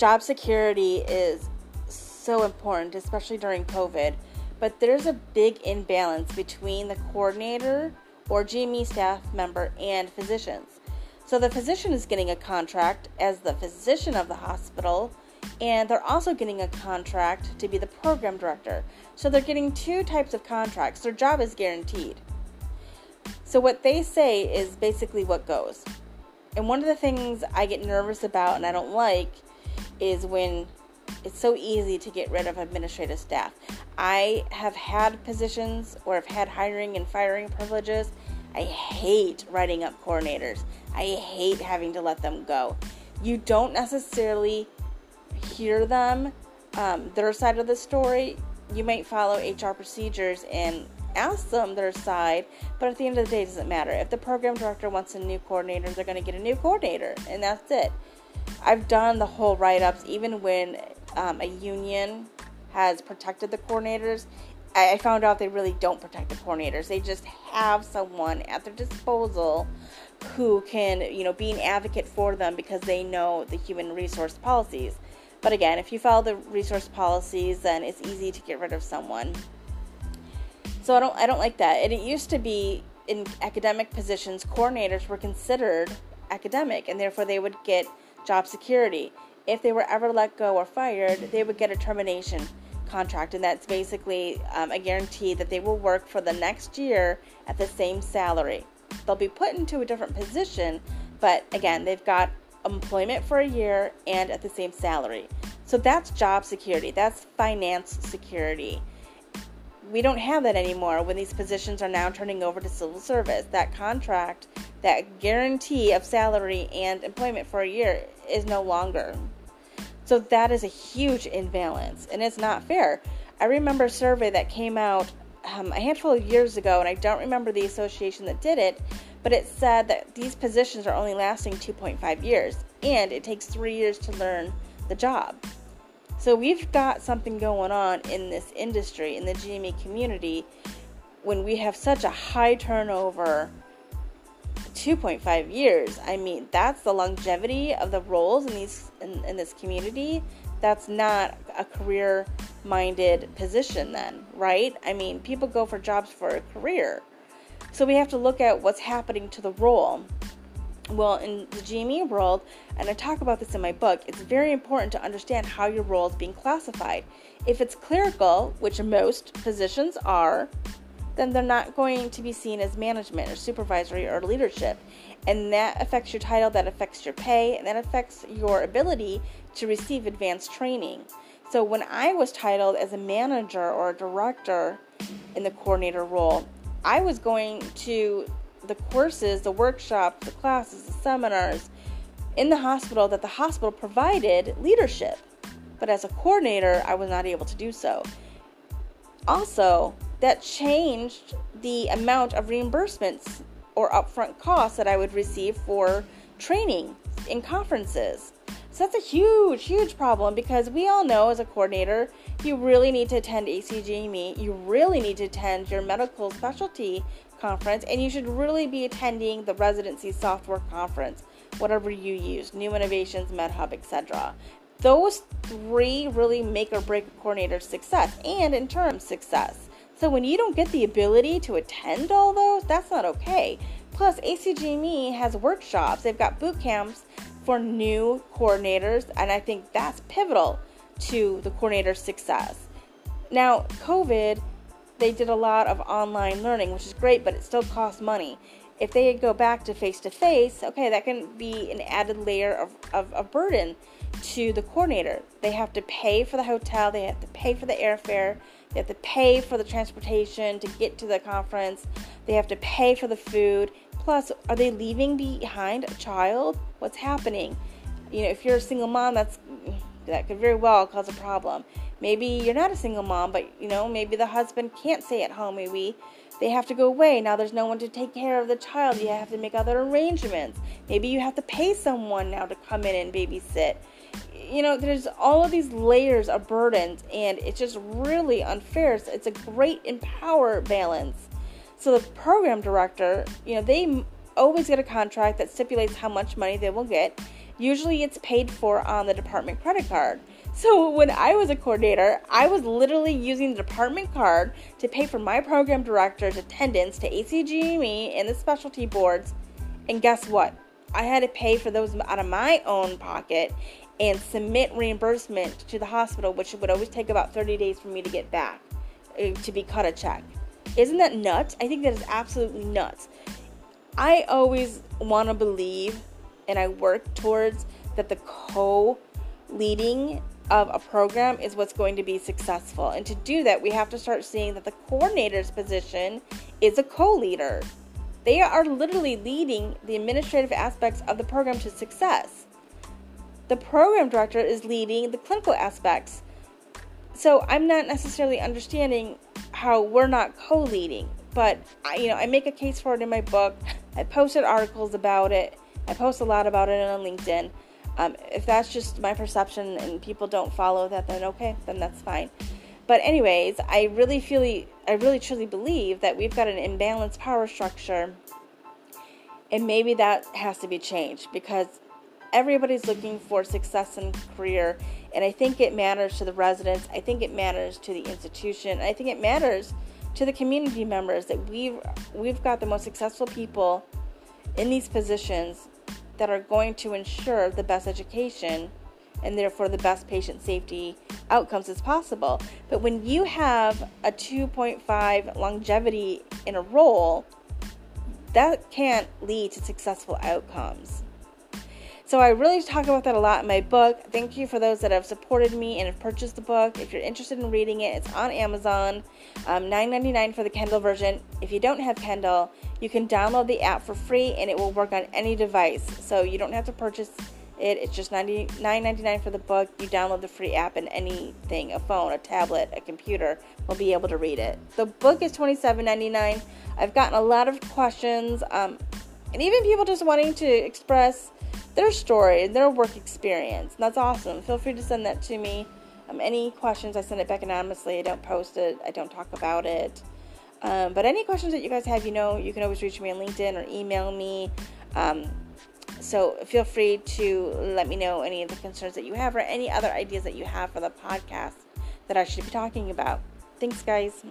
job security is so important, especially during COVID. But there's a big imbalance between the coordinator or GME staff member and physicians. So the physician is getting a contract as the physician of the hospital, and they're also getting a contract to be the program director. So they're getting two types of contracts. Their job is guaranteed. So what they say is basically what goes. And one of the things I get nervous about and I don't like is when it's so easy to get rid of administrative staff. I have had positions or have had hiring and firing privileges. I hate writing up coordinators. I hate having to let them go. You don't necessarily hear them, um, their side of the story. You might follow HR procedures and ask them their side, but at the end of the day, it doesn't matter. If the program director wants a new coordinator, they're going to get a new coordinator, and that's it. I've done the whole write ups, even when um, a union has protected the coordinators. I found out they really don't protect the coordinators. They just have someone at their disposal who can, you know, be an advocate for them because they know the human resource policies. But again, if you follow the resource policies, then it's easy to get rid of someone. So I don't I don't like that. And it used to be in academic positions, coordinators were considered academic and therefore they would get job security. If they were ever let go or fired, they would get a termination contract, and that's basically um, a guarantee that they will work for the next year at the same salary. They'll be put into a different position, but again, they've got employment for a year and at the same salary. So that's job security, that's finance security. We don't have that anymore when these positions are now turning over to civil service. That contract, that guarantee of salary and employment for a year is no longer. So that is a huge imbalance, and it's not fair. I remember a survey that came out um, a handful of years ago, and I don't remember the association that did it, but it said that these positions are only lasting 2.5 years, and it takes three years to learn the job. So we've got something going on in this industry, in the GME community, when we have such a high turnover 2.5 years. I mean, that's the longevity of the roles in these in, in this community. That's not a career minded position then, right? I mean, people go for jobs for a career. So we have to look at what's happening to the role. Well, in the GME world, and I talk about this in my book, it's very important to understand how your role is being classified. If it's clerical, which most positions are, then they're not going to be seen as management or supervisory or leadership. And that affects your title, that affects your pay, and that affects your ability to receive advanced training. So when I was titled as a manager or a director in the coordinator role, I was going to the courses, the workshops, the classes, the seminars in the hospital that the hospital provided leadership. But as a coordinator, I was not able to do so. Also, that changed the amount of reimbursements or upfront costs that I would receive for training in conferences. So that's a huge, huge problem because we all know as a coordinator, you really need to attend ACGME, you really need to attend your medical specialty conference, and you should really be attending the residency software conference, whatever you use, New Innovations, MedHub, etc. Those three really make or break a coordinator's success and in terms success. So when you don't get the ability to attend all those, that's not okay. Plus, ACGME has workshops. They've got boot camps for new coordinators, and I think that's pivotal to the coordinator's success. Now, COVID, they did a lot of online learning, which is great, but it still costs money. If they go back to face to face, okay, that can be an added layer of, of, of burden to the coordinator. They have to pay for the hotel, they have to pay for the airfare, they have to pay for the transportation to get to the conference, they have to pay for the food. Plus, are they leaving behind a child? What's happening? You know, if you're a single mom, that's that could very well cause a problem. Maybe you're not a single mom, but you know, maybe the husband can't stay at home. Maybe they have to go away. Now there's no one to take care of the child. You have to make other arrangements. Maybe you have to pay someone now to come in and babysit you know, there's all of these layers of burdens, and it's just really unfair. So It's a great empower balance. So the program director, you know, they always get a contract that stipulates how much money they will get. Usually it's paid for on the department credit card. So when I was a coordinator, I was literally using the department card to pay for my program director's attendance to ACGME and the specialty boards. And guess what? I had to pay for those out of my own pocket and submit reimbursement to the hospital, which would always take about 30 days for me to get back uh, to be cut a check. Isn't that nuts? I think that is absolutely nuts. I always want to believe and I work towards that the co leading of a program is what's going to be successful. And to do that, we have to start seeing that the coordinator's position is a co leader. They are literally leading the administrative aspects of the program to success. The program director is leading the clinical aspects. So I'm not necessarily understanding how we're not co-leading, but I, you know, I make a case for it in my book. I posted articles about it. I post a lot about it on LinkedIn. Um, if that's just my perception and people don't follow that, then okay, then that's fine. But anyways, I really feel, I really truly believe that we've got an imbalanced power structure, and maybe that has to be changed because everybody's looking for success in career, and I think it matters to the residents. I think it matters to the institution. I think it matters to the community members that we've we've got the most successful people in these positions that are going to ensure the best education and therefore the best patient safety outcomes as possible. But when you have a 2.5 longevity in a role, that can't lead to successful outcomes. So I really talk about that a lot in my book. Thank you for those that have supported me and have purchased the book. If you're interested in reading it, it's on Amazon. Um, $9.99 for the Kindle version. If you don't have Kindle, you can download the app for free and it will work on any device. So you don't have to purchase it. It's just $9.99 for the book. You download the free app and anything, a phone, a tablet, a computer will be able to read it. The book is $27.99. I've gotten a lot of questions um, and even people just wanting to express their story, their work experience. That's awesome. Feel free to send that to me. Um, any questions, I send it back anonymously. I don't post it, I don't talk about it. Um, but any questions that you guys have, you know, you can always reach me on LinkedIn or email me. Um, so feel free to let me know any of the concerns that you have or any other ideas that you have for the podcast that I should be talking about. Thanks, guys.